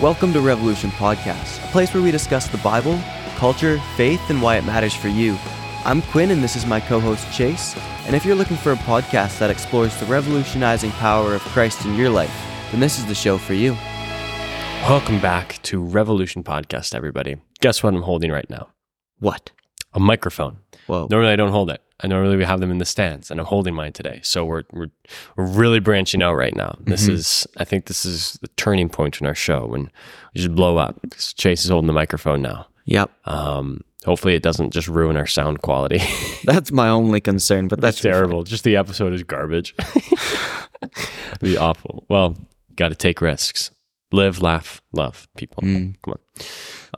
Welcome to Revolution Podcast, a place where we discuss the Bible, culture, faith, and why it matters for you. I'm Quinn, and this is my co host Chase. And if you're looking for a podcast that explores the revolutionizing power of Christ in your life, then this is the show for you. Welcome back to Revolution Podcast, everybody. Guess what I'm holding right now? What? A microphone. Whoa. Normally I don't hold it. I normally we have them in the stands, and I'm holding mine today. So we're we're, we're really branching out right now. This Mm-hmm. is I think this is the turning point in our show when we just blow up. Chase is holding the microphone now. Yep. Um, hopefully it doesn't just ruin our sound quality. That's my only concern, but that's That's terrible. Just the episode is garbage. be awful. Well, got to take risks. Live, laugh, love, people. Mm. Come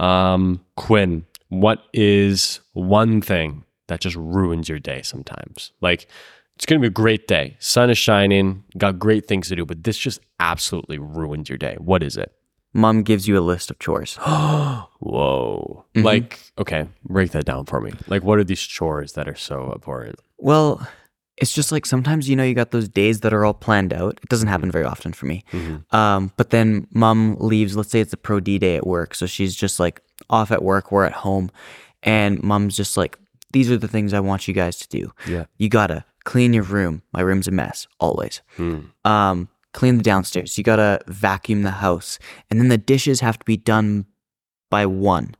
on. Um, Quinn, what is one thing that just ruins your day sometimes? Like, it's going to be a great day. Sun is shining, got great things to do, but this just absolutely ruined your day. What is it? Mom gives you a list of chores. Whoa. Mhm. Like, okay, break that down for me. Like, what are these chores that are so abhorrent? Well, it's just like sometimes you know you got those days that are all planned out. It doesn't happen very often for me. Mhm. Um, but then mom leaves. Let's say it's a pro D day at work, so she's just like off at work. We're at home, and mom's just like, "These are the things I want you guys to do. Yeah. You gotta clean your room. My room's a mess always. Hmm. Um, clean the downstairs. You gotta vacuum the house, and then the dishes have to be done by one.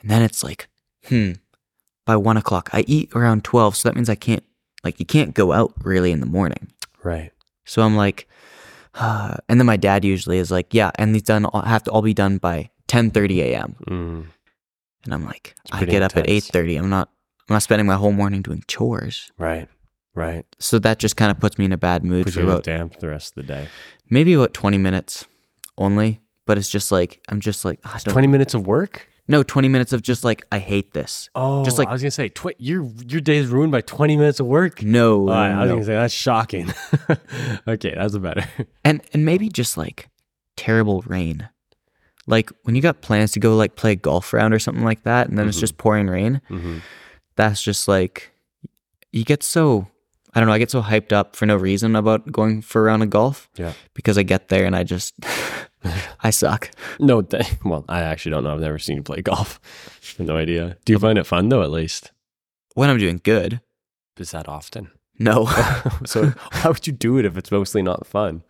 And then it's like, hmm, by one o'clock. I eat around twelve, so that means I can't like you can't go out really in the morning. Right. So I'm like, and then my dad usually is like, yeah, and these done have to all be done by 10:30 a.m. Mm. And I'm like, I get up at intense. 8:30. I'm not I'm not spending my whole morning doing chores. Right. Right. So that just kind of puts me in a bad mood for you about damp the rest of the day. maybe about 20 minutes only. But it's just like I'm just like I don't, 20 minutes of work? no 20 minutes of just like I hate this. Oh, Just like- I was gonna say, tw- your your day is ruined by 20 minutes of work. No, I was no. gonna say that's shocking. okay, that's better. and and maybe just like terrible rain. Like when you got plans to go like play a golf round or something like that, and then it's Mhm. just pouring rain. That's just like you get so I don't know. I get so hyped up for no reason about going for a round of golf Yeah. because I get there and I just I suck. No, well, I actually don't know. I've never seen you play golf. no idea. Do you find it fun though? At least When I'm doing good, is that often? no, so how would you do it if it's mostly not fun?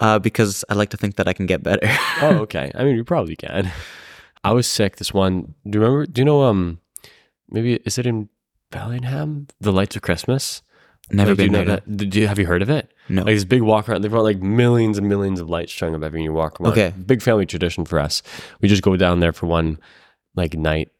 uh, because I like to think that I can get better. Oh, okay. I mean, you probably can. I was sick. This one. Do you remember? Do you know? Um, maybe is it in Bellingham? The Lights of Christmas. Never Like, do you been know there. that? Did you have you heard of it? No. Like this big walk around. They've got like millions and millions of lights strung up every you walk around. Okay. Big family tradition for us. We just go down there for one like night.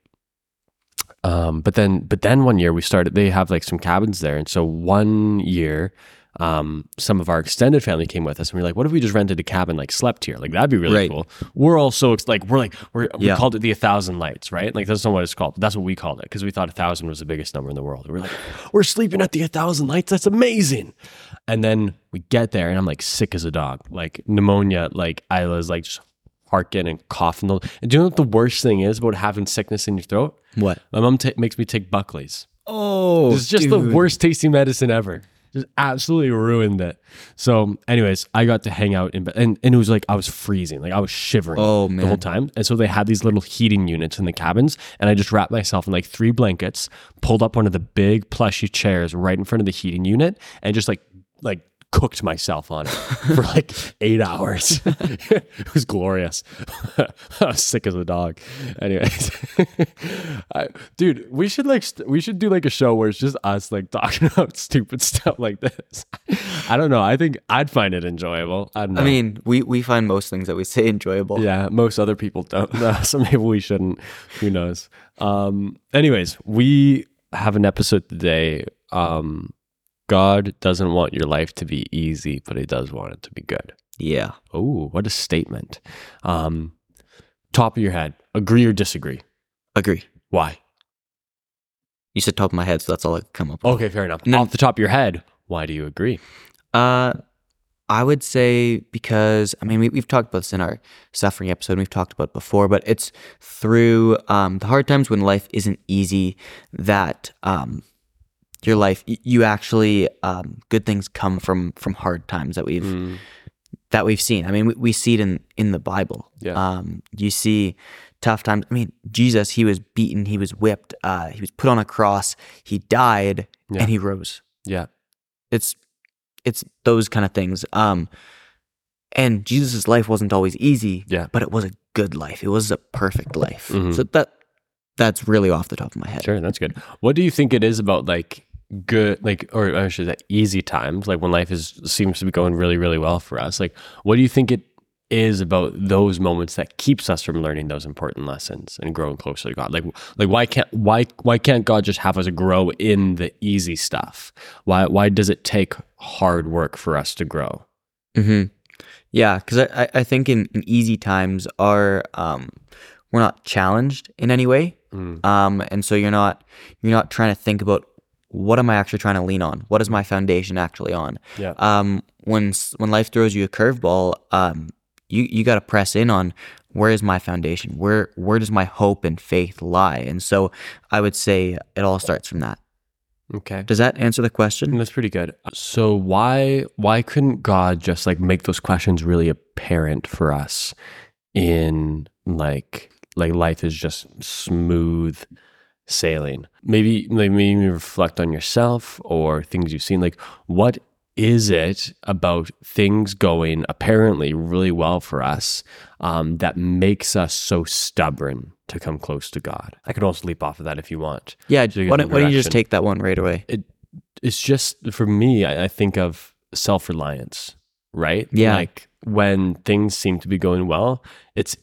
Um, but then but then one year we started they have like some cabins there. And so one year um some of our extended family came with us and we are like, what if we just rented a cabin, like slept here? Like that'd be really Right. cool. We're all so ex- like we're like we're we called it the a thousand lights, right? Like that's not what it's called, but that's what we called it because we thought a thousand was the biggest number in the world. We're like, we're sleeping at the a thousand lights. That's amazing. And then we get there and I'm like sick as a dog, like pneumonia. Like I was like just harking and coughing. And do you know what the worst thing is about having sickness in your throat? What? My mom ta makes me take Buckley's. Oh, It's just the worst tasting medicine ever. Just absolutely ruined it. So, anyways, I got to hang out in, and, and it was like I was freezing, like I was shivering Oh, the whole time. And so they had these little heating units in the cabins, and I just wrapped myself in like three blankets, pulled up one of the big plushy chairs right in front of the heating unit, and just like like cooked myself on it for like eight hours. it was glorious. I was sick as a dog. Anyways, I, dude, we should like st- we should do like a show where it's just us like talking about stupid stuff like this. I don't know. I think I'd find it enjoyable. I don't know. I mean, we we find most things that we say enjoyable. Yeah, most other people don't. No, so maybe we shouldn't. Who knows? Um, anyways, we have an episode today. Um, God doesn't want your life to be easy, but He does want it to be good. Yeah. Oh, what a statement! Um, top of your head, agree or disagree? Agree. Why? You said top of my head, so that's all I could come up with. Okay, fair enough. No. Off the top of your head, why do you agree? Uh, I would say because I mean we, we've talked about this in our suffering episode. We've talked about it before, but it's through um, the hard times when life isn't easy that um, your life you actually um, good things come from from hard times that we've Mm, that we've seen. I mean, we, we see it in in the Bible. Yeah. Um, you see tough times. I mean, Jesus, he was beaten, he was whipped, uh, he was put on a cross, he died, Yeah. and he rose. Yeah. It's it's those kind of things. Um, and Jesus' life wasn't always easy. Yeah. but it was a good life. It was a perfect life. Mhm. So that that's really off the top of my head. Sure, that's good. What do you think it is about like good, like, or I should say, easy times, like when life is seems to be going really, really well for us? Like, what do you think it is about those moments that keeps us from learning those important lessons and growing closer to God? Like, like why can't why why can't God just have us grow in the easy stuff? Why why does it take hard work for us to grow? hmm Yeah, because I, I- I think in, in easy times are um, we're not challenged in any way, Mm. um, and so you're not you're not trying to think about what am I actually trying to lean on? What is my foundation actually on? Yeah. Um, when when life throws you a curveball, um, you you got to press in on where is my foundation? Where where does my hope and faith lie? And so I would say it all starts from that. Okay. Does that answer the question? That's pretty good. So why why couldn't God just like make those questions really apparent for us in like like life is just smooth sailing? Maybe maybe reflect on yourself or things you've seen. Like what is it about things going apparently really well for us um, that makes us so stubborn to come close to God? I could also leap off of that if you want. Yeah. So Why don't, why don't you just take that one right away? it's just for me I, I think of self-reliance right Yeah. like when things seem to be going well it's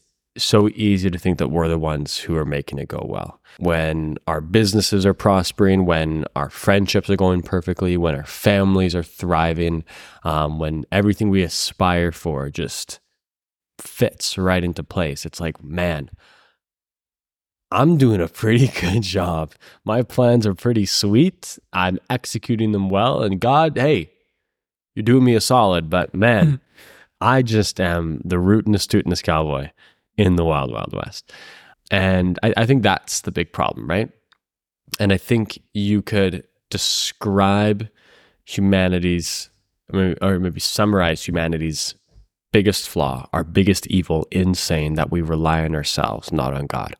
so easy to think that we're the ones who are making it go well when our businesses are prospering when our friendships are going perfectly when our families are thriving um, when everything we aspire for just fits right into place it's like man I'm doing a pretty good job. My plans are pretty sweet. I'm executing them well. And God, hey, you're doing me a solid, but man, I just am the rootinest, tootinest cowboy in the wild, wild west. And I, I think that's the big problem, right? And I think you could describe humanity's, or maybe summarize humanity's biggest flaw, our biggest evil, in saying that we rely on ourselves, not on God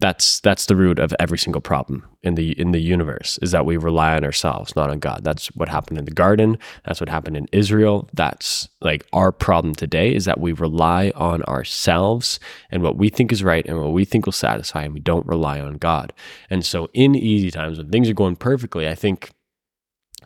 that's that's the root of every single problem in the in the universe is that we rely on ourselves not on god. That's what happened in the garden. That's what happened in israel. That's like our problem today is that we rely on ourselves and what we think is right and what we think will satisfy and we don't rely on god. And so in easy times when things are going perfectly i think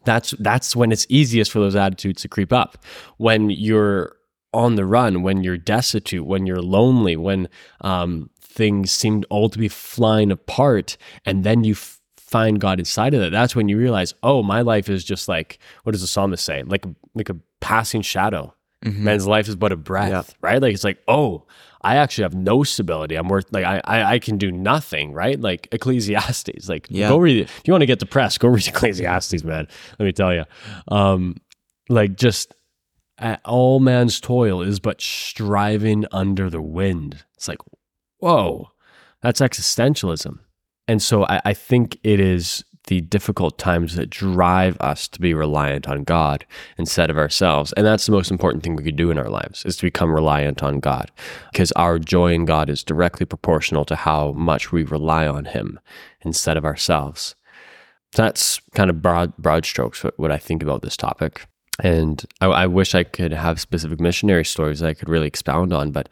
that's that's when it's easiest for those attitudes to creep up. When you're on the run when you're destitute when you're lonely when um, things seem all to be flying apart and then you f- find god inside of that. That's when you realize oh my life is just like what does the psalmist say? Like like a passing shadow. Mhm. man's life is but a breath Yeah. right? Like it's like oh i actually have no stability. I'm worth like I, I i can do nothing right? Like ecclesiastes like Yeah. go read it. If you want to get depressed go read ecclesiastes man. Let me tell you um like just all man's toil is but striving under the wind. It's like whoa that's existentialism and so I, I think it is the difficult times that drive us to be reliant on God instead of ourselves. And that's the most important thing we could do in our lives is to become reliant on God because our joy in God is directly proportional to how much we rely on Him instead of ourselves. That's kind of broad, broad strokes what, what I think about this topic. And I, I wish I could have specific missionary stories that I could really expound on, but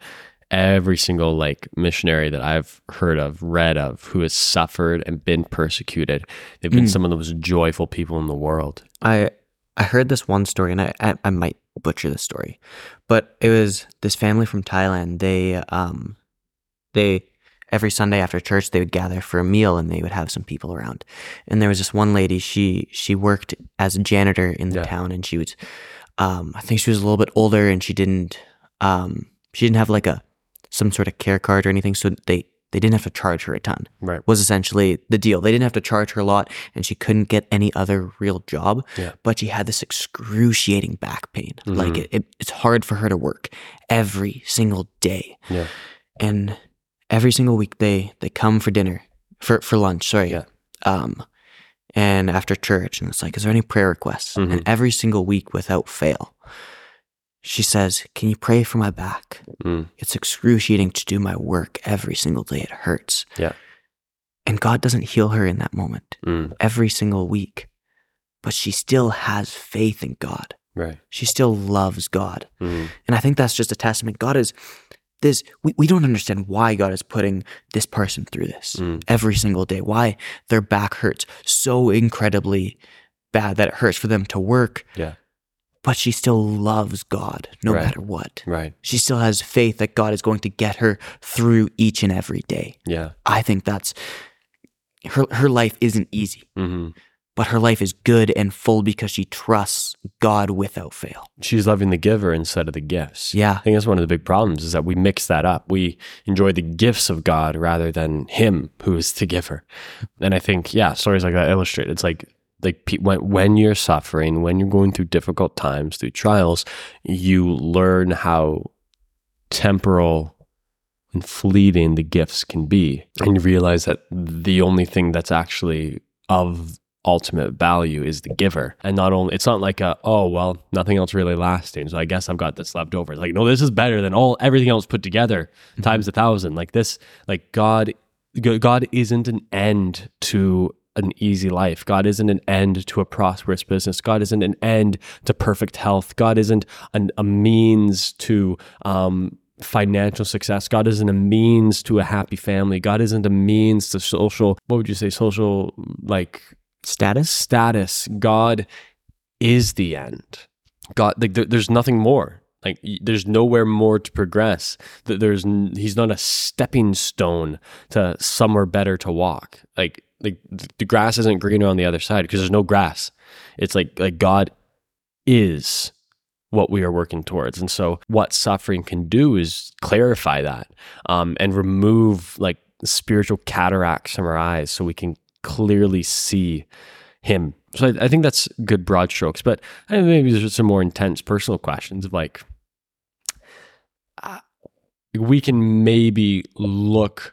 every single like missionary that I've heard of, read of, who has suffered and been persecuted, they've been Mm. some of the most joyful people in the world. I I heard this one story, and I, I I might butcher this story, but it was this family from Thailand. They um they every Sunday after church they would gather for a meal, and they would have some people around. And there was this one lady. She she worked as a janitor in the Yeah. town, and she was um I think she was a little bit older, and she didn't um she didn't have like a some sort of care card or anything, so they they didn't have to charge her a ton Right. was essentially the deal. They didn't have to charge her a lot, and she couldn't get any other real job. Yeah. But she had this excruciating back pain. Like Mhm. it, it, it's hard for her to work every single day. Yeah. And every single week they they come for dinner for for lunch. Sorry. Yeah. Um, and after church, and it's like, is there any prayer requests? Mhm. And every single week, without fail, She says, Can you pray for my back? Mm. It's excruciating to do my work every single day. It hurts. Yeah. And God doesn't heal her in that moment Mm. every single week, but she still has faith in God. Right. She still loves God. Mm. And I think that's just a testament. God is this, we, we don't understand why God is putting this person through this Mm. every single day, why their back hurts so incredibly bad that it hurts for them to work, Yeah. But she still loves God no Right. matter what. Right. She still has faith that God is going to get her through each and every day. Yeah. I think that's her her life isn't easy, hmm but her life is good and full because she trusts God without fail. She's loving the giver instead of the gifts. Yeah. I think that's one of the big problems is that we mix that up. We enjoy the gifts of God rather than Him who is the giver. And I think, yeah, stories like that illustrate it's like like when when you're suffering, when you're going through difficult times, through trials, you learn how temporal and fleeting the gifts can be, and you realize that the only thing that's actually of ultimate value is the giver. And not only it's not like a oh well nothing else really lasting so i guess i've got this left over. It's like no this is better than all everything else put together mm-hmm. times a thousand. Like this like god god isn't an end to an easy life god isn't an end to a prosperous business god isn't an end to perfect health god isn't an, a means to um financial success. God isn't a means to a happy family. God isn't a means to social, what would you say, social like Status? status. God is the end. God, like there, there's nothing more. Like there's nowhere more to progress. Th- There's he's not a stepping stone to somewhere better to walk. Like like the grass isn't greener on the other side because there's no grass. It's like like God is what we are working towards. And so what suffering can do is clarify that um, and remove like spiritual cataracts from our eyes so we can clearly see him. So I, I think that's good broad strokes, but I think maybe there's some more intense personal questions of like, uh, we can maybe look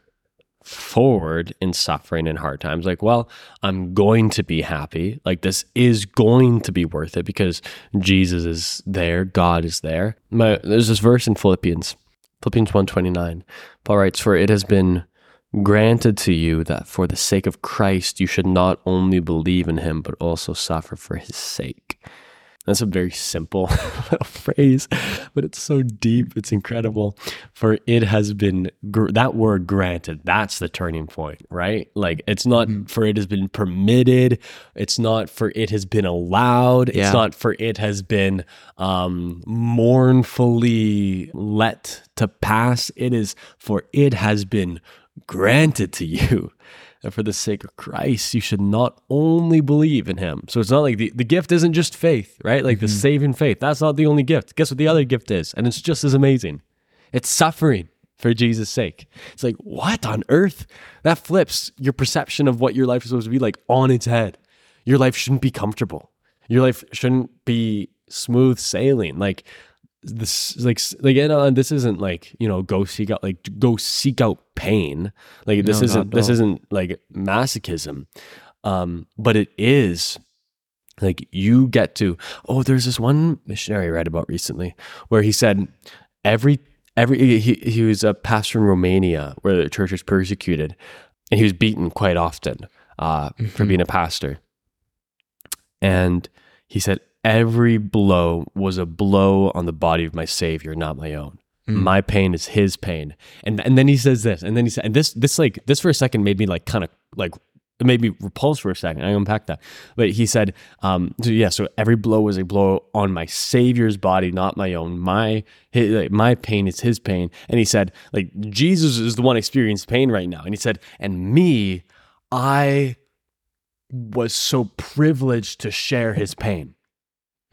forward in suffering and hard times. Like well i'm going to be happy. Like this is going to be worth it because jesus is there. God is there. My, there's this verse in philippians philippians 129 paul writes for it has been granted to you that for the sake of christ you should not only believe in him but also suffer for his sake that's a very simple little phrase, but it's so deep. It's incredible. For it has been, gr- that word granted, that's the turning point, right? Like it's not for it has been permitted. It's not for it has been allowed. It's Yeah. not for it has been um, mournfully let to pass. It is for it has been granted to you. And for the sake of Christ, you should not only believe in him. So it's not like the, the gift isn't just faith, right? Like the mm-hmm. saving faith. That's not the only gift. Guess what the other gift is? And it's just as amazing. It's suffering for Jesus' sake. It's like, what on earth? That flips your perception of what your life is supposed to be like on its head. Your life shouldn't be comfortable. Your life shouldn't be smooth sailing. Like this like like you know, this isn't like you know go seek out like go seek out pain. Like this No, isn't this isn't like masochism. Um but it is like you get to oh there's this one missionary I read about recently where he said every every he, he was a pastor in Romania where the church was persecuted and he was beaten quite often uh, for being a pastor. And he said every blow was a blow on the body of my savior not my own my pain is his pain and and then he says this and then he said and this this like this for a second made me like kind of like it made me repulse for a second. I unpack that. But he said, um, so yeah, so every blow was a blow on my Savior's body, not my own. My his, like, my pain is his pain. And he said, like Jesus is the one experiencing pain right now. And he said, and me, I was so privileged to share his pain.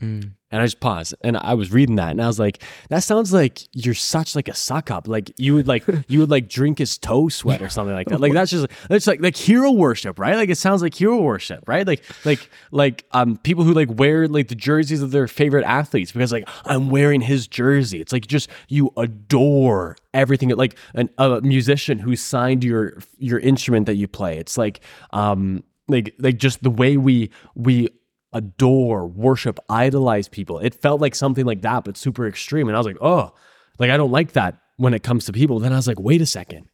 Mm. And I just paused and I was reading that and I was like, that sounds like you're such like a suck up. Like you would like you would like drink his toe sweat or something like that. Like that's just that's like like hero worship, right? Like it sounds like hero worship, right? Like like like um people who like wear like the jerseys of their favorite athletes because like I'm wearing his jersey. It's like just you adore everything like an, a musician who signed your your instrument that you play. It's like um like like just the way we we adore, worship, idolize people. It felt like something like that, but super extreme. And I was like, oh, like I don't like that when it comes to people. Then I was like, wait a second.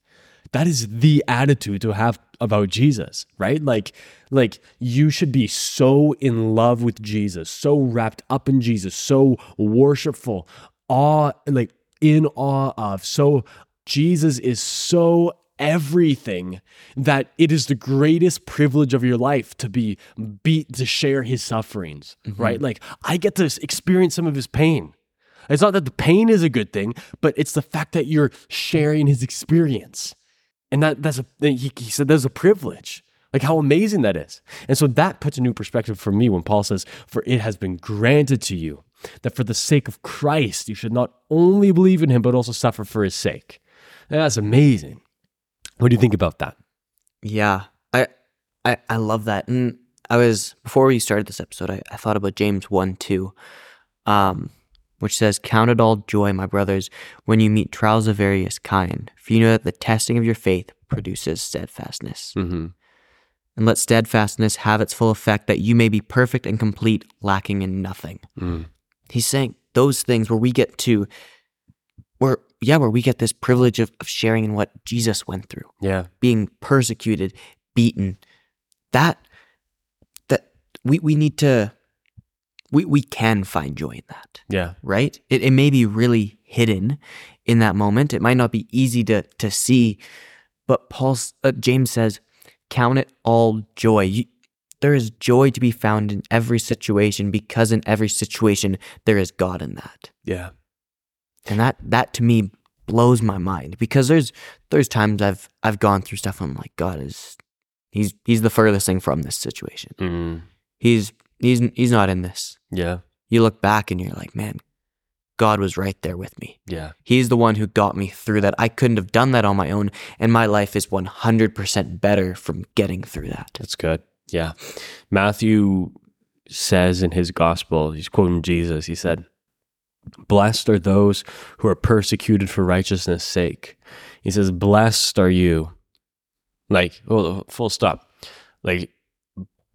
That is the attitude to have about Jesus, right? Like, like you should be so in love with Jesus, so wrapped up in Jesus, so worshipful, awe, like in awe of. So Jesus is so everything that it is the greatest privilege of your life to be beat to share his sufferings mm-hmm. right? Like i get to experience some of his pain. It's not that the pain is a good thing but it's the fact that you're sharing his experience. And that that's a he, he said there's a privilege. Like how amazing that is. And so that puts a new perspective for me when paul says for it has been granted to you that for the sake of christ you should not only believe in him but also suffer for his sake. And that's amazing what do you think about that? Yeah, I, I, I love that. And I was before we started this episode, I, I thought about James one two, um, which says, "Count it all joy, my brothers, when you meet trials of various kind, for you know that the testing of your faith produces steadfastness." Mm-hmm. And let steadfastness have its full effect, that you may be perfect and complete, lacking in nothing. Mm. He's saying those things where we get to, yeah, where we get this privilege of, of sharing in what Jesus went through Yeah. being persecuted, beaten. That that we we need to we we can find joy in that, Yeah. right? It it may be really hidden in that moment. It might not be easy to to see, but Paul uh, James says, "Count it all joy." You, there is joy to be found in every situation because in every situation there is God in that. Yeah. And that that to me blows my mind because there's there's times I've I've gone through stuff and I'm like God is he's he's the furthest thing from this situation. Mm. He's he's he's not in this. Yeah. You look back and you're like, man, God was right there with me. Yeah. He's the one who got me through that. I couldn't have done that on my own and my life is 100% better from getting through that. That's good. Yeah. Matthew says in his gospel, he's quoting Jesus, he said, Blessed are those who are persecuted for righteousness' sake. He says, Blessed are you. Like, well, full stop. Like,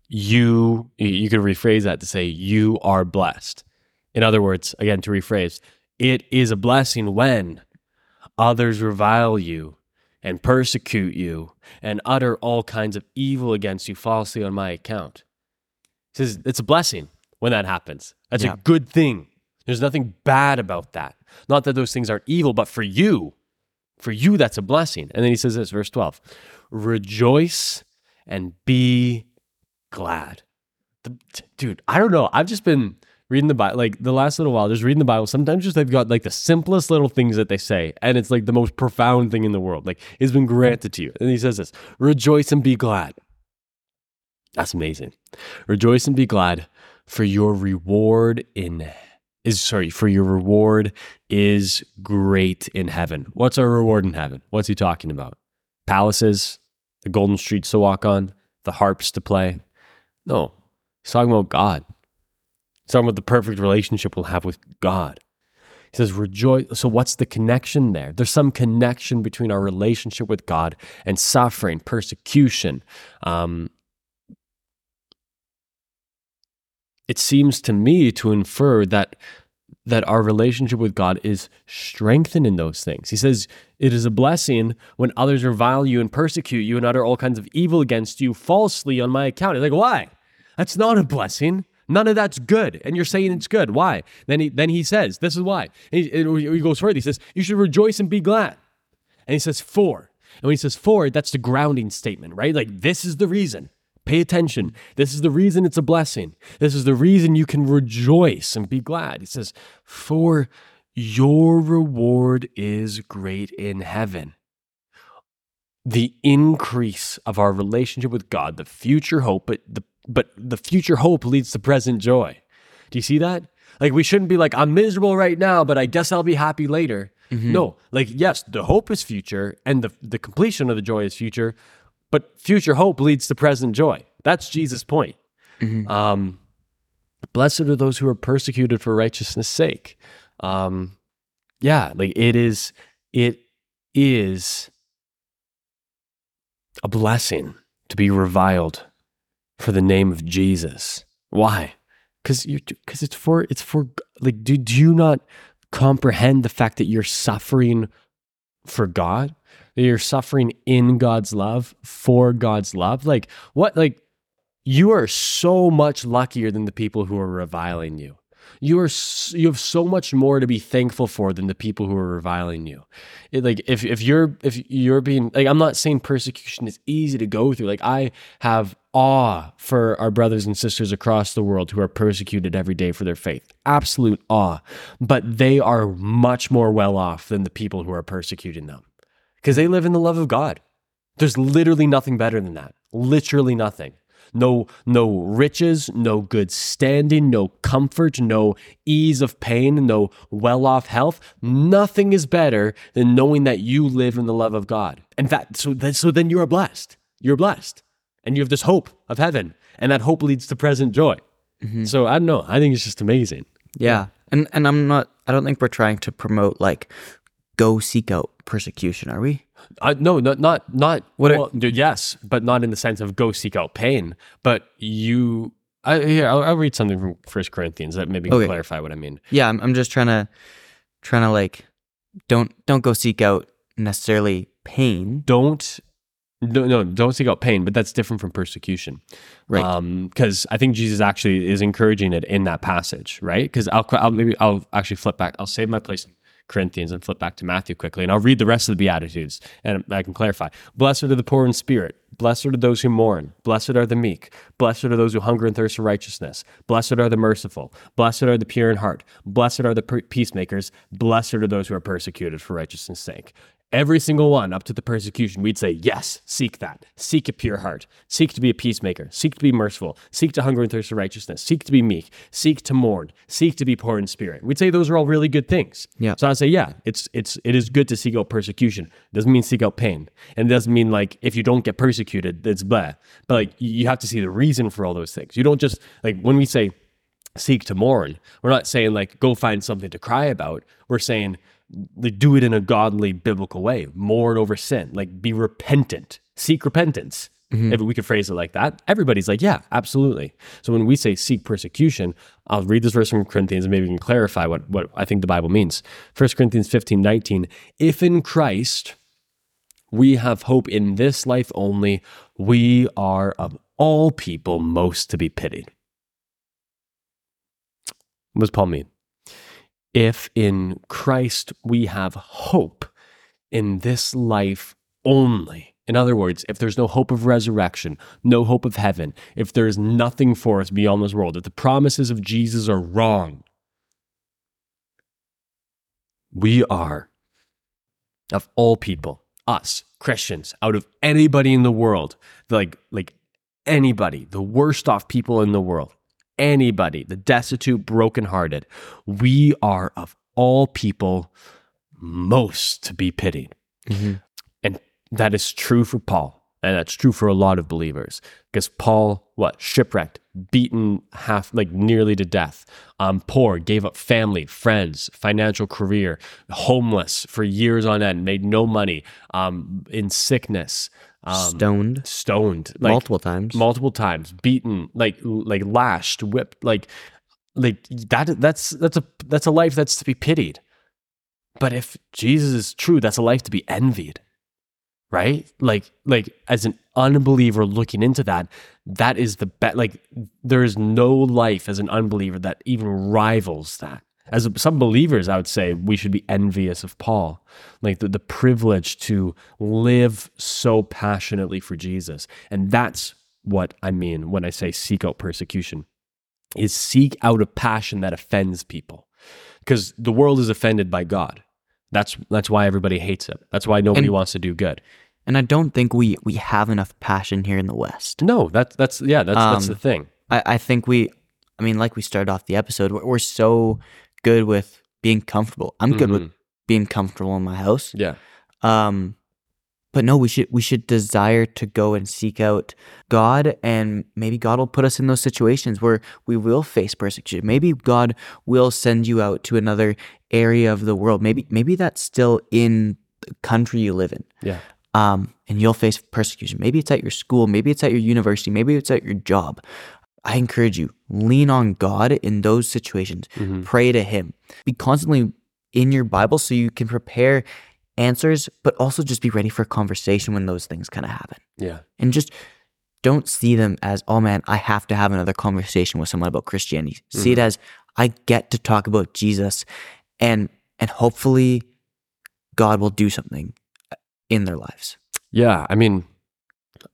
you, you could rephrase that to say, You are blessed. In other words, again, to rephrase, it is a blessing when others revile you and persecute you and utter all kinds of evil against you falsely on my account. He says it's a blessing when that happens. That's Yeah. a good thing. There's nothing bad about that. Not that those things aren't evil, but for you, for you, that's a blessing. And then he says this, verse 12 Rejoice and be glad. The- dude, I don't know. I've just been reading the Bible, like the last little while, just reading the Bible. Sometimes just they've got like the simplest little things that they say, and it's like the most profound thing in the world. Like it's been granted to you. And he says this rejoice and be glad. That's amazing. Rejoice and be glad, for your reward in is sorry, for your reward is great in heaven. What's our reward in heaven? What's he talking about? Palaces, the golden streets to walk on, the harps to play. No, he's talking about God. He's talking about the perfect relationship we'll have with God. He says, rejoice. So, what's the connection there? There's some connection between our relationship with God and suffering, persecution. Um, it seems to me to infer that that our relationship with God is strengthened in those things. He says it is a blessing when others revile you and persecute you and utter all kinds of evil against you falsely on my account. He's like, why? That's not a blessing. None of that's good. And you're saying it's good. Why? Then he then he says, this is why. He, he goes further. He says, you should rejoice and be glad. And he says, for. And when he says for, that's the grounding statement, right? Like this is the reason. Pay attention. This is the reason it's a blessing. This is the reason you can rejoice and be glad. He says, For your reward is great in heaven. The increase of our relationship with God, the future hope, but the but the future hope leads to present joy. Do you see that? Like we shouldn't be like, I'm miserable right now, but I guess I'll be happy later. Mm-hmm. No, like yes, the hope is future and the, the completion of the joy is future, but future hope leads to present joy. That's Jesus' point. Um, blessed are those who are persecuted for righteousness' sake. Um, yeah, like it is, it is a blessing to be reviled for the name of Jesus. Why? because you because it's for it's for like do, do you not comprehend the fact that you're suffering for God? You're suffering in God's love for God's love? Like what like you are so much luckier than the people who are reviling you. You are you have so much more to be thankful for than the people who are reviling you. It, like if if you're if you're being like I'm not saying persecution is easy to go through. Like I have awe for our brothers and sisters across the world who are persecuted every day for their faith. Absolute awe. But they are much more well off than the people who are persecuting them because they live in the love of God. There's literally nothing better than that. Literally nothing. No, no riches, no good standing, no comfort, no ease of pain, no well off health. Nothing is better than knowing that you live in the love of God. And that, so then, so then you are blessed. You're blessed. And you have this hope of heaven. And that hope leads to present joy. Mm-hmm. So I don't know. I think it's just amazing. Yeah. And and I'm not I don't think we're trying to promote like go seek out persecution, are we? Uh, no, not not not. What well, d- yes, but not in the sense of go seek out pain. But you, I, here I'll, I'll read something from First Corinthians that maybe can Okay. clarify what I mean. Yeah, I'm I'm just trying to trying to like don't don't go seek out necessarily pain. Don't no no don't seek out pain, but that's different from persecution, Right. Because I think Jesus actually is encouraging it in that passage, right? Because I'll, I'll maybe I'll actually flip back. I'll save my place in Corinthians and flip back to Matthew quickly, and I'll read the rest of the Beatitudes, and I can clarify. Blessed are the poor in spirit. Blessed are those who mourn. Blessed are the meek. Blessed are those who hunger and thirst for righteousness. Blessed are the merciful. Blessed are the pure in heart. Blessed are the peacemakers. Blessed are those who are persecuted for righteousness' sake. Every single one up to the persecution, we'd say, yes, seek that. Seek a pure heart. Seek to be a peacemaker. Seek to be merciful. Seek to hunger and thirst for righteousness. Seek to be meek. Seek to mourn. Seek to be poor in spirit. We'd say those are all really good things. Yeah. So I'd say, yeah, it's it's it is good to seek out persecution. It doesn't mean seek out pain. And it doesn't mean like if you don't get persecuted, it's blah. But like you have to see the reason for all those things. You don't just like when we say seek to mourn, we're not saying like go find something to cry about. We're saying do it in a godly biblical way. Mourn over sin. Like be repentant. Seek repentance. Mm-hmm. If we could phrase it like that, everybody's like, yeah, absolutely. So when we say seek persecution, I'll read this verse from Corinthians and maybe we can clarify what, what I think the Bible means. 1 Corinthians 15, 19. If in Christ we have hope in this life only, we are of all people most to be pitied. What does Paul mean? If in Christ we have hope in this life only, in other words, if there's no hope of resurrection, no hope of heaven, if there is nothing for us beyond this world, if the promises of Jesus are wrong, we are, of all people, us, Christians, out of anybody in the world, like, like anybody, the worst off people in the world, anybody, the destitute, brokenhearted, we are of all people most to be pitied. Mm-hmm. And that is true for Paul. And that's true for a lot of believers. Because Paul, what? Shipwrecked, beaten half, like nearly to death, um, poor, gave up family, friends, financial career, homeless for years on end, made no money, um, in sickness, um, Stoned stoned, like multiple times. multiple times, beaten, like like lashed, whipped, like like that. That's that's a that's a life that's to be pitied. But if Jesus is true, that's a life to be envied, right? Like like as an unbeliever looking into that, that is the best. Like there is no life as an unbeliever that even rivals that. As some believers, I would say we should be envious of Paul, like the, the privilege to live so passionately for Jesus. And that's what I mean when I say seek out persecution, is seek out a passion that offends people. Because the world is offended by God. That's that's why everybody hates it. That's why nobody And- wants to do good. and I don't think we we have enough passion here in the West. No, that's that's yeah, that's that's Um, the thing. I, I think we, I mean, like we started off the episode, we're, we're so good with being comfortable. I'm good with being comfortable in my house. Yeah. Um, but no, we should we should desire to go and seek out God, and maybe God will put us in those situations where we will face persecution. Maybe God will send you out to another area of the world. Maybe maybe that's still in the country you live in. Yeah. Um, and you'll face persecution. Maybe it's at your school. Maybe it's at your university. Maybe it's at your job. I encourage you, lean on God in those situations. Mhm. Pray to Him. Be constantly in your Bible so you can prepare answers, but also just be ready for conversation when those things kind of happen. Yeah. And just don't see them as, oh man, I have to have another conversation with someone about Christianity. See it mm-hmm. as I get to talk about Jesus and and hopefully God will do something uh, in their lives. Yeah. I mean,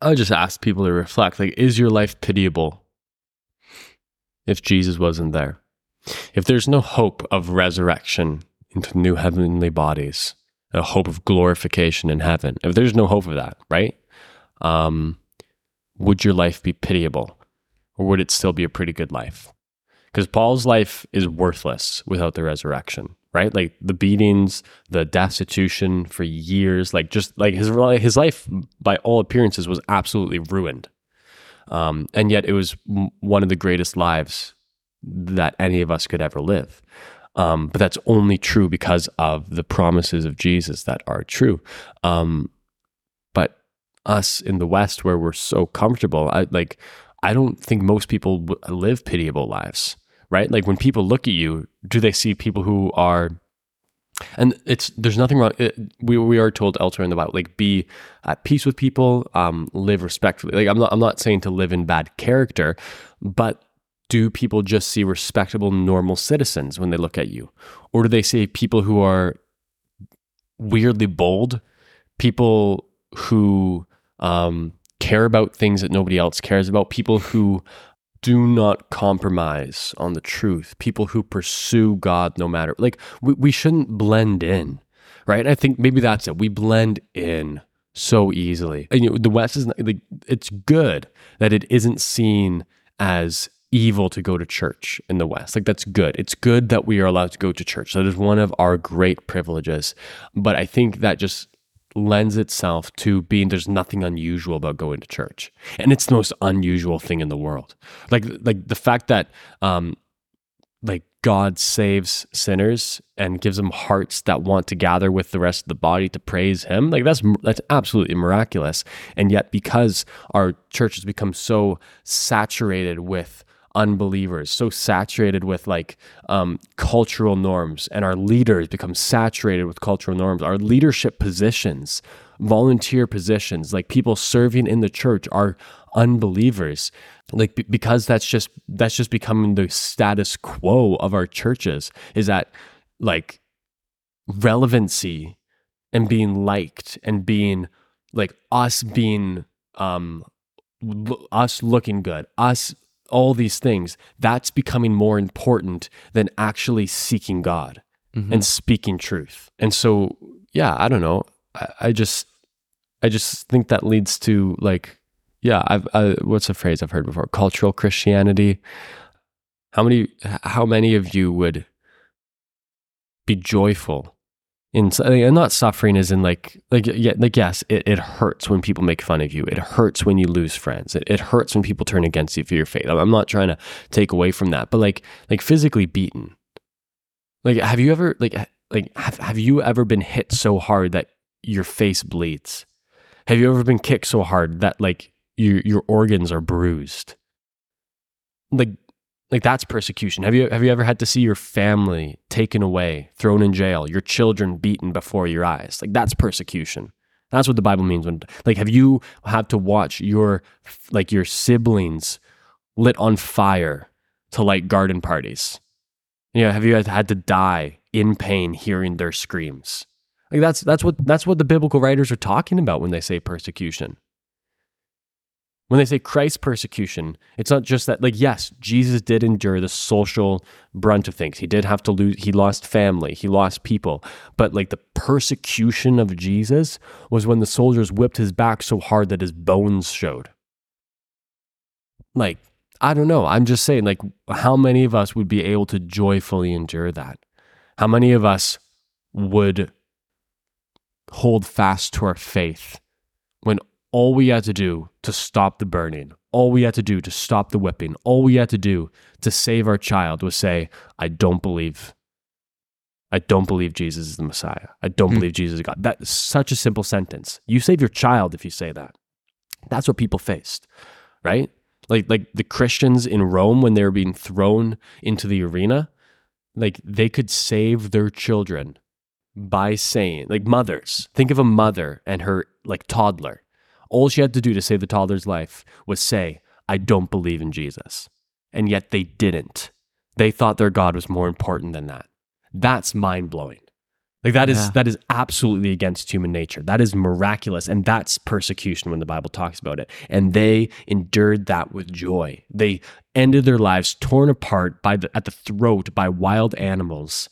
I just ask people to reflect like, is your life pitiable if Jesus wasn't there? If there's no hope of resurrection into new heavenly bodies, a hope of glorification in heaven, if there's no hope of that, right? Um, would your life be pitiable or would it still be a pretty good life? Because Paul's life is worthless without the resurrection, right? Like the beatings, the destitution for years, like just like his his life, by all appearances, was absolutely ruined. Um, and yet, it was one of the greatest lives that any of us could ever live. Um, but that's only true because of the promises of Jesus that are true. Um, but us in the West, where we're so comfortable, I like. I don't think most people w- live pitiable lives, right? Like when people look at you, do they see people who are and it's there's nothing wrong. It, we we are told elsewhere in the Bible, like be at peace with people, um, live respectfully. Like I'm not I'm not saying to live in bad character, but do people just see respectable, normal citizens when they look at you, or do they see people who are weirdly bold, people who um, care about things that nobody else cares about, people who do not compromise on the truth, people who pursue God no matter like we, we shouldn't blend in, right? I think maybe that's it. We blend in so easily. And you know, the West is not, like it's good that it isn't seen as evil to go to church in the West. Like that's good. It's good that we are allowed to go to church. That is one of our great privileges. But I think that just lends itself to being there's nothing unusual about going to church and it's the most unusual thing in the world like like the fact that um like god saves sinners and gives them hearts that want to gather with the rest of the body to praise him like that's that's absolutely miraculous and yet because our church has become so saturated with unbelievers so saturated with like um, cultural norms and our leaders become saturated with cultural norms. Our leadership positions volunteer positions like people serving in the church are unbelievers. Like be- because that's just that's just becoming the status quo of our churches is that like relevancy and being liked and being like us being um us looking good us all these things that's becoming more important than actually seeking god mm-hmm. and speaking truth. And so yeah i don't know. I, I just i just think that leads to like yeah i've I, what's a phrase i've heard before? Cultural christianity. How many how many of you would be joyful and uh, not suffering is in like like yeah like yes it, it hurts when people make fun of you. It hurts when you lose friends. It, it hurts when people turn against you for your faith. I'm not trying to take away from that but like like physically beaten. Like have you ever like like have, have you ever been hit so hard that your face bleeds? Have you ever been kicked so hard that like your your organs are bruised? Like like that's persecution. Have you have you ever had to see your family taken away, thrown in jail, your children beaten before your eyes? Like that's persecution. That's what the Bible means when like have you had to watch your like your siblings lit on fire to like garden parties? You know, have you had to die in pain hearing their screams? Like that's that's what that's what the biblical writers are talking about when they say persecution. When they say Christ persecution, it's not just that, like, yes, Jesus did endure the social brunt of things. He did have to lose, he lost family, he lost people. But, like, the persecution of Jesus was when the soldiers whipped his back so hard that his bones showed. Like, I don't know. I'm just saying, like, how many of us would be able to joyfully endure that? How many of us would hold fast to our faith all we had to do to stop the burning, all we had to do to stop the whipping, all we had to do to save our child was say, I don't believe. I don't believe Jesus is the Messiah. I don't Hmm. believe Jesus is God. That's such a simple sentence. You save your child if you say that. That's what people faced, right? Like like the Christians in Rome when they were being thrown into the arena, like they could save their children by saying like mothers. Think of a mother and her like toddler. All she had to do to save the toddler's life was say, "I don't believe in Jesus." And yet they didn't. They thought their God was more important than that. That's mind-blowing. Like that is Yeah. that is absolutely against human nature. That is miraculous and that's persecution when the Bible talks about it. And they endured that with joy. They ended their lives torn apart by the, at the throat by wild animals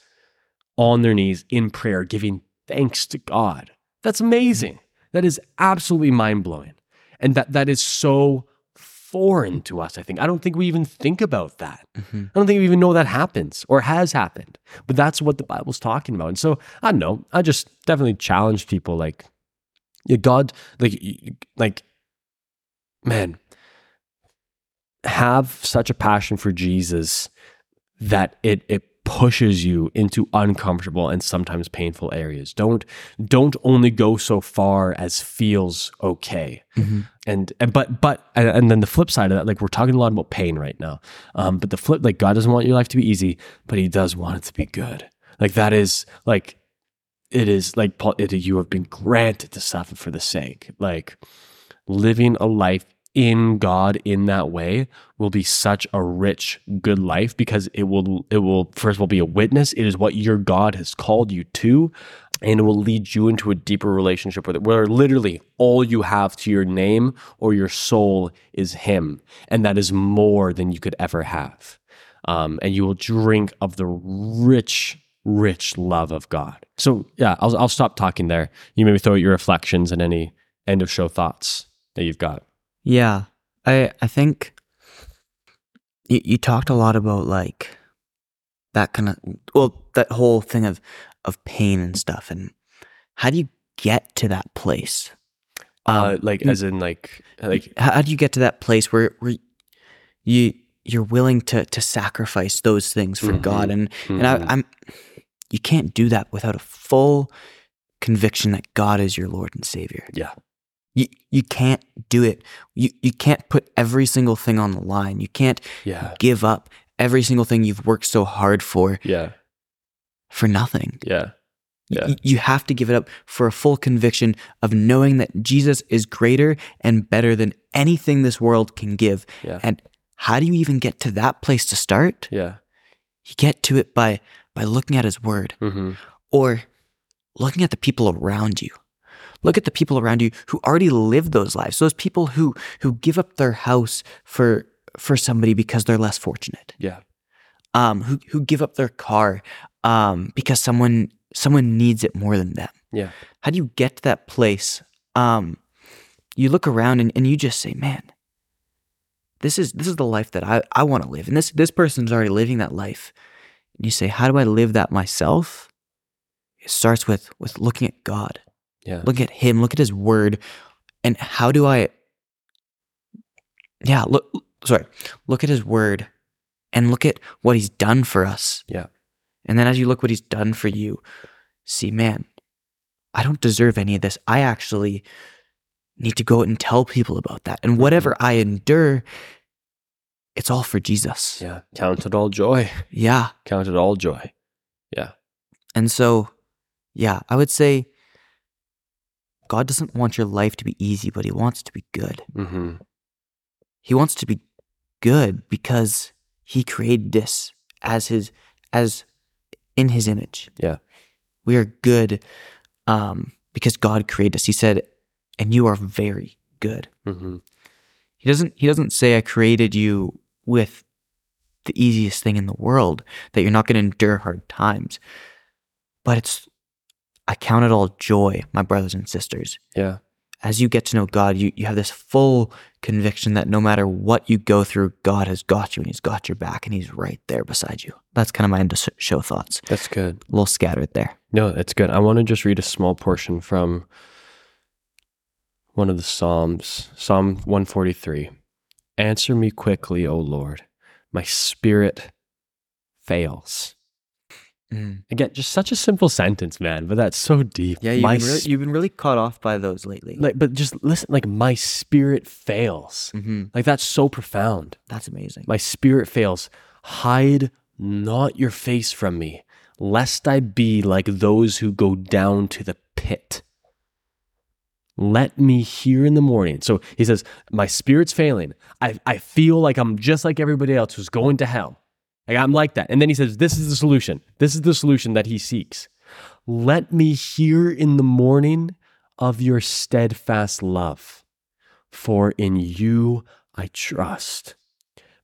on their knees in prayer giving thanks to God. That's amazing. That is absolutely mind-blowing. And that that is so foreign to us, I think. I don't think we even think about that. Mhm. I don't think we even know that happens or has happened. But that's what the Bible's talking about. And so I don't know. I just definitely challenge people like yeah, God, like like man, have such a passion for Jesus that it it pushes you into uncomfortable and sometimes painful areas. Don't don't only go so far as feels okay. Mhm. And and but but and, and then the flip side of that, like we're talking a lot about pain right now. Um, but the flip, like God doesn't want your life to be easy, but He does want it to be good. Like that is like it is like Paul. It, you have been granted to suffer for the sake. Like living a life in God in that way will be such a rich, good life because it will it will first of all be a witness. It is what your God has called you to, and it will lead you into a deeper relationship with it, where literally all you have to your name or your soul is Him, and that is more than you could ever have. Um, and you will drink of the rich, rich love of God. So yeah, I'll I'll stop talking there. You maybe throw out your reflections and any end of show thoughts that you've got. Yeah, I I think you you talked a lot about like that kind of well that whole thing of of pain and stuff and how do you get to that place? Uh, Um, like as in like like how, do you get to that place where where you you're willing to to sacrifice those things for Mhm. God and and Mhm. I, I'm you can't do that without a full conviction that God is your Lord and Savior. yeah You you can't do it. You you can't put every single thing on the line. You can't yeah give up every single thing you've worked so hard for yeah for nothing. yeah Yeah. y- You have to give it up for a full conviction of knowing that Jesus is greater and better than anything this world can give. Yeah. And how do you even get to that place to start? yeah You get to it by by looking at his word mm-hmm. or looking at the people around you. Look at the people around you who already live those lives. Those people who who give up their house for for somebody because they're less fortunate. yeah Um, who who give up their car um, because someone someone needs it more than them. yeah How do you get to that place? Um, you look around and, and you just say, "Man, this is this is the life that I, I want to live." And this this person's already living that life. And you say, "How do I live that myself?" It starts with with looking at God, yeah look at Him, look at His Word, and how do I? Yeah, look. Sorry, look at His Word, and look at what He's done for us. Yeah. And then as you look what He's done for you, see, man, I don't deserve any of this. I actually need to go out and tell people about that. And mm-hmm. whatever I endure, it's all for Jesus. yeah count it all joy Yeah. count it all joy yeah And so, yeah, I would say God doesn't want your life to be easy, but He wants to be good. mm-hmm. He wants to be good because He created this as His, as in His image. Yeah. We are good um, because God created us. He said, and you are very good. Mm-hmm. He doesn't he doesn't say I created you with the easiest thing in the world that you're not going to endure hard times. But it's I count it all joy, my brothers and sisters. yeah As you get to know God, you, you have this full conviction that no matter what you go through, God has got you and He's got your back and He's right there beside you. That's kind of my end of show thoughts. that's good A little scattered there. No, that's good. I want to just read a small portion from one of the Psalms, Psalm 143. Answer me quickly, O Lord. My spirit fails. Again, just such a simple sentence, man, but that's so deep. Yeah, you've my been, really, you've been really caught off by those lately. like, but just listen, like my spirit fails. hmm Like that's so profound. That's amazing. My spirit fails. Hide not your face from me, lest I be like those who go down to the pit. Let me hear in the morning. So he says, My spirit's failing. I, I feel like I'm just like everybody else who's going to hell. Like I'm like that. And then he says, This is the solution. This is the solution that he seeks. Let me hear in the morning of your steadfast love, for in you I trust.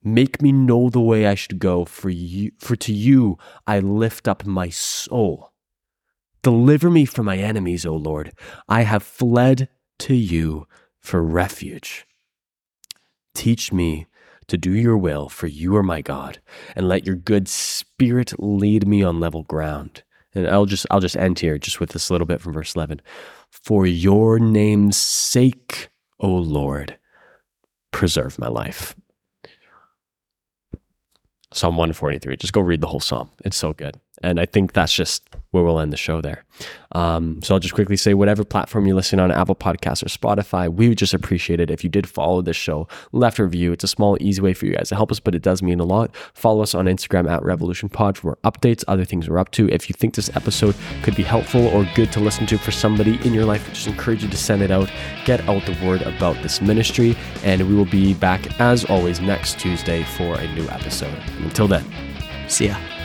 Make me know the way I should go, for you for to you I lift up my soul. Deliver me from my enemies, O Lord. I have fled to you for refuge. Teach me to do your will, for you are my God, and let your good spirit lead me on level ground. And I'll just I'll just end here just with this little bit from verse 11. For your name's sake, O Lord, preserve my life. Psalm 143. Just go read the whole psalm. It's so good. And I think that's just where we'll end the show there. Um, so I'll just quickly say whatever platform you're listening on, Apple Podcasts or Spotify, we would just appreciate it if you did follow this show, left a review. It's a small, easy way for you guys to help us, but it does mean a lot. Follow us on Instagram at Revolution Pod for more updates, other things we're up to. If you think this episode could be helpful or good to listen to for somebody in your life, just encourage you to send it out. Get out the word about this ministry, and we will be back as always next Tuesday for a new episode. Until then, See ya.